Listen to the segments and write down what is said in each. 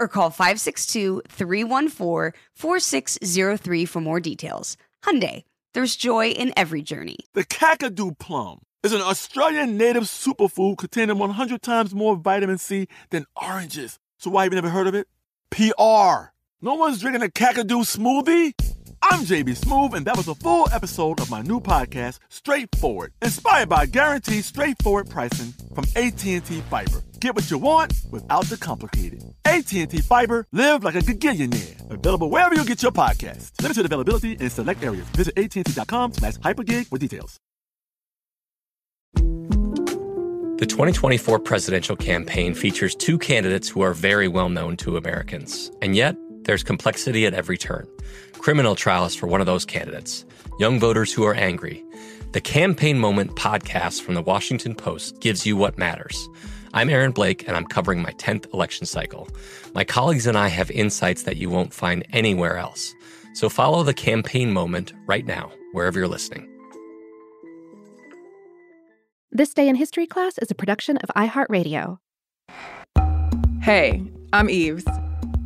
or call 562-314-4603 for more details. Hyundai, there's joy in every journey. The Kakadu plum is an Australian native superfood containing 100 times more vitamin C than oranges. So why have you never heard of it? PR. No one's drinking a Kakadu smoothie? I'm JB Smoove, and that was a full episode of my new podcast, Straightforward, inspired by guaranteed straightforward pricing from AT&T Fiber. Get what you want without the complicated. AT&T Fiber, live like a gigillionaire. Available wherever you get your podcast. Limited availability in select areas. Visit AT&T.com slash hypergig for details. The 2024 presidential campaign features two candidates who are very well known to Americans. And yet, there's complexity at every turn. Criminal trials for one of those candidates, young voters who are angry. The Campaign Moment podcast from the Washington Post gives you what matters. I'm Aaron Blake, and I'm covering my 10th election cycle. My colleagues and I have insights that you won't find anywhere else. So follow the campaign moment right now, wherever you're listening. This Day in History class is a production of iHeartRadio. Hey, I'm Eves,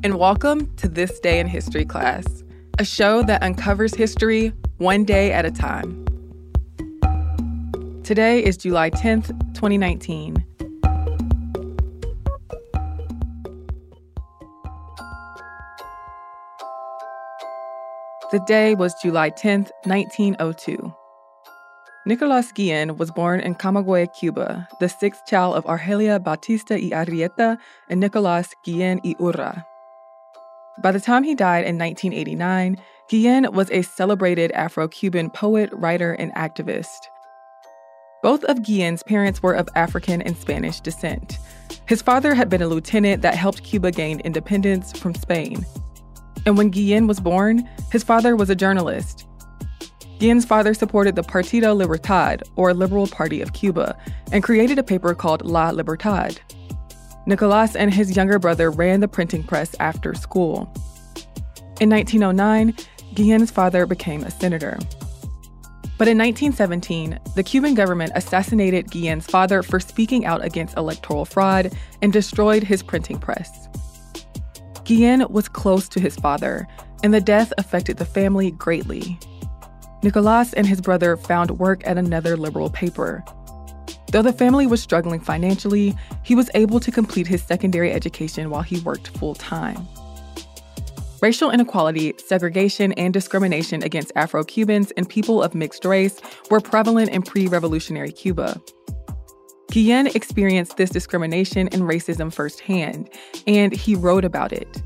and welcome to This Day in History class, a show that uncovers history one day at a time. Today is July 10th, 2019. The day was July 10th, 1902. Nicolas Guillen was born in Camagüey, Cuba, the sixth child of Argelia Bautista y Arrieta and Nicolas Guillen y Urra. By the time he died in 1989, Guillen was a celebrated Afro Cuban poet, writer, and activist. Both of Guillen's parents were of African and Spanish descent. His father had been a lieutenant that helped Cuba gain independence from Spain. And when Guillen was born, his father was a journalist. Guillen's father supported the Partido Libertad, or Liberal Party of Cuba, and created a paper called La Libertad. Nicolas and his younger brother ran the printing press after school. In 1909, Guillen's father became a senator. But in 1917, the Cuban government assassinated Guillen's father for speaking out against electoral fraud and destroyed his printing press. Guillen was close to his father, and the death affected the family greatly. Nicolas and his brother found work at another liberal paper. Though the family was struggling financially, he was able to complete his secondary education while he worked full time. Racial inequality, segregation, and discrimination against Afro Cubans and people of mixed race were prevalent in pre revolutionary Cuba. Guillen experienced this discrimination and racism firsthand, and he wrote about it.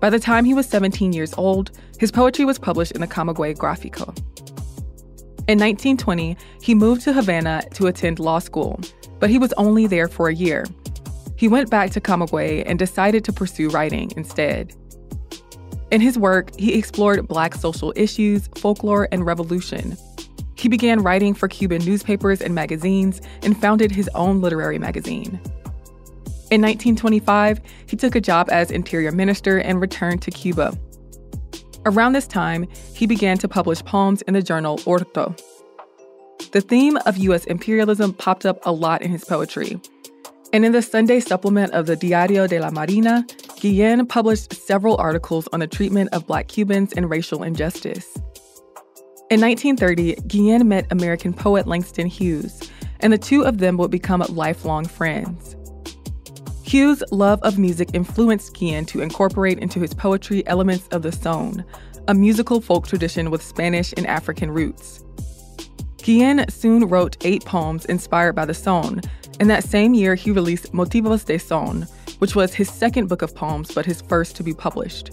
By the time he was 17 years old, his poetry was published in the Camagüey Gráfico. In 1920, he moved to Havana to attend law school, but he was only there for a year. He went back to Camagüey and decided to pursue writing instead. In his work, he explored Black social issues, folklore, and revolution. He began writing for Cuban newspapers and magazines and founded his own literary magazine. In 1925, he took a job as interior minister and returned to Cuba. Around this time, he began to publish poems in the journal Orto. The theme of U.S. imperialism popped up a lot in his poetry. And in the Sunday supplement of the Diario de la Marina, Guillen published several articles on the treatment of Black Cubans and racial injustice. In 1930, Guillen met American poet Langston Hughes, and the two of them would become lifelong friends. Hughes' love of music influenced Guillen to incorporate into his poetry elements of the son, a musical folk tradition with Spanish and African roots. Guillen soon wrote eight poems inspired by the son, and that same year he released Motivos de Son, which was his second book of poems but his first to be published.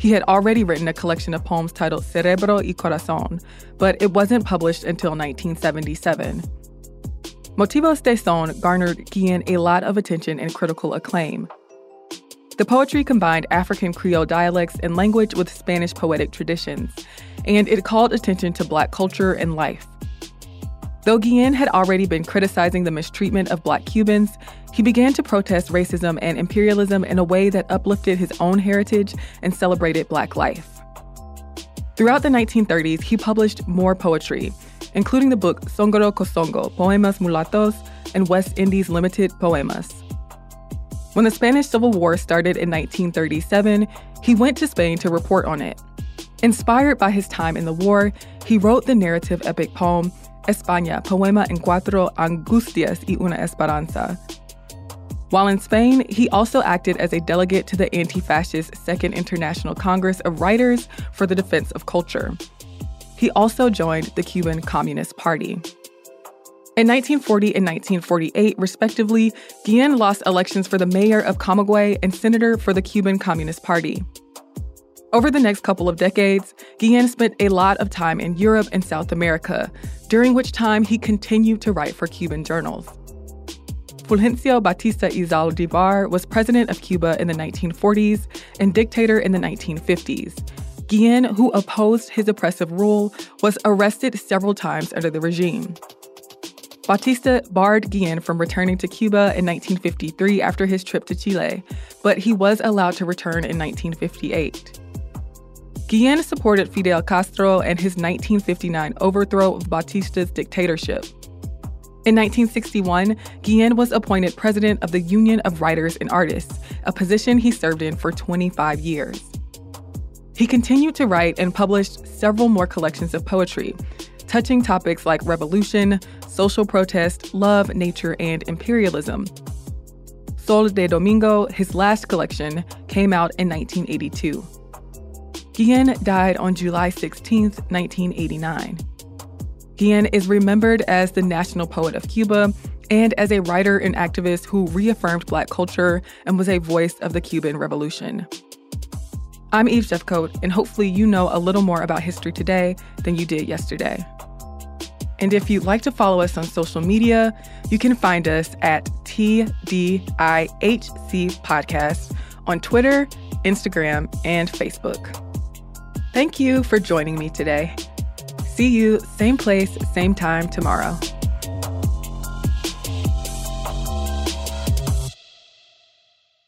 He had already written a collection of poems titled Cerebro y Corazon, but it wasn't published until 1977. Motivos de Son garnered Guillen a lot of attention and critical acclaim. The poetry combined African Creole dialects and language with Spanish poetic traditions, and it called attention to Black culture and life. Though Guillen had already been criticizing the mistreatment of Black Cubans, he began to protest racism and imperialism in a way that uplifted his own heritage and celebrated Black life. Throughout the 1930s, he published more poetry, including the book Songoro Cosongo, Poemas Mulatos, and West Indies Limited Poemas. When the Spanish Civil War started in 1937, he went to Spain to report on it. Inspired by his time in the war, he wrote the narrative epic poem España, Poema en Cuatro Angustias y una Esperanza. While in Spain, he also acted as a delegate to the anti fascist Second International Congress of Writers for the Defense of Culture. He also joined the Cuban Communist Party. In 1940 and 1948, respectively, Guillen lost elections for the mayor of Camagüey and senator for the Cuban Communist Party. Over the next couple of decades, Guillen spent a lot of time in Europe and South America, during which time he continued to write for Cuban journals. Fulgencio Batista y Zaldivar was president of Cuba in the 1940s and dictator in the 1950s. Guillen, who opposed his oppressive rule, was arrested several times under the regime. Batista barred Guillen from returning to Cuba in 1953 after his trip to Chile, but he was allowed to return in 1958. Guillen supported Fidel Castro and his 1959 overthrow of Batista's dictatorship. In 1961, Guillen was appointed president of the Union of Writers and Artists, a position he served in for 25 years. He continued to write and published several more collections of poetry, touching topics like revolution, social protest, love, nature, and imperialism. Sol de Domingo, his last collection, came out in 1982. Guillen died on July 16, 1989. Guillen is remembered as the national poet of Cuba and as a writer and activist who reaffirmed Black culture and was a voice of the Cuban Revolution. I'm Eve Jeffcoat, and hopefully you know a little more about history today than you did yesterday. And if you'd like to follow us on social media, you can find us at TDIHC Podcast on Twitter, Instagram, and Facebook. Thank you for joining me today. See you same place, same time tomorrow.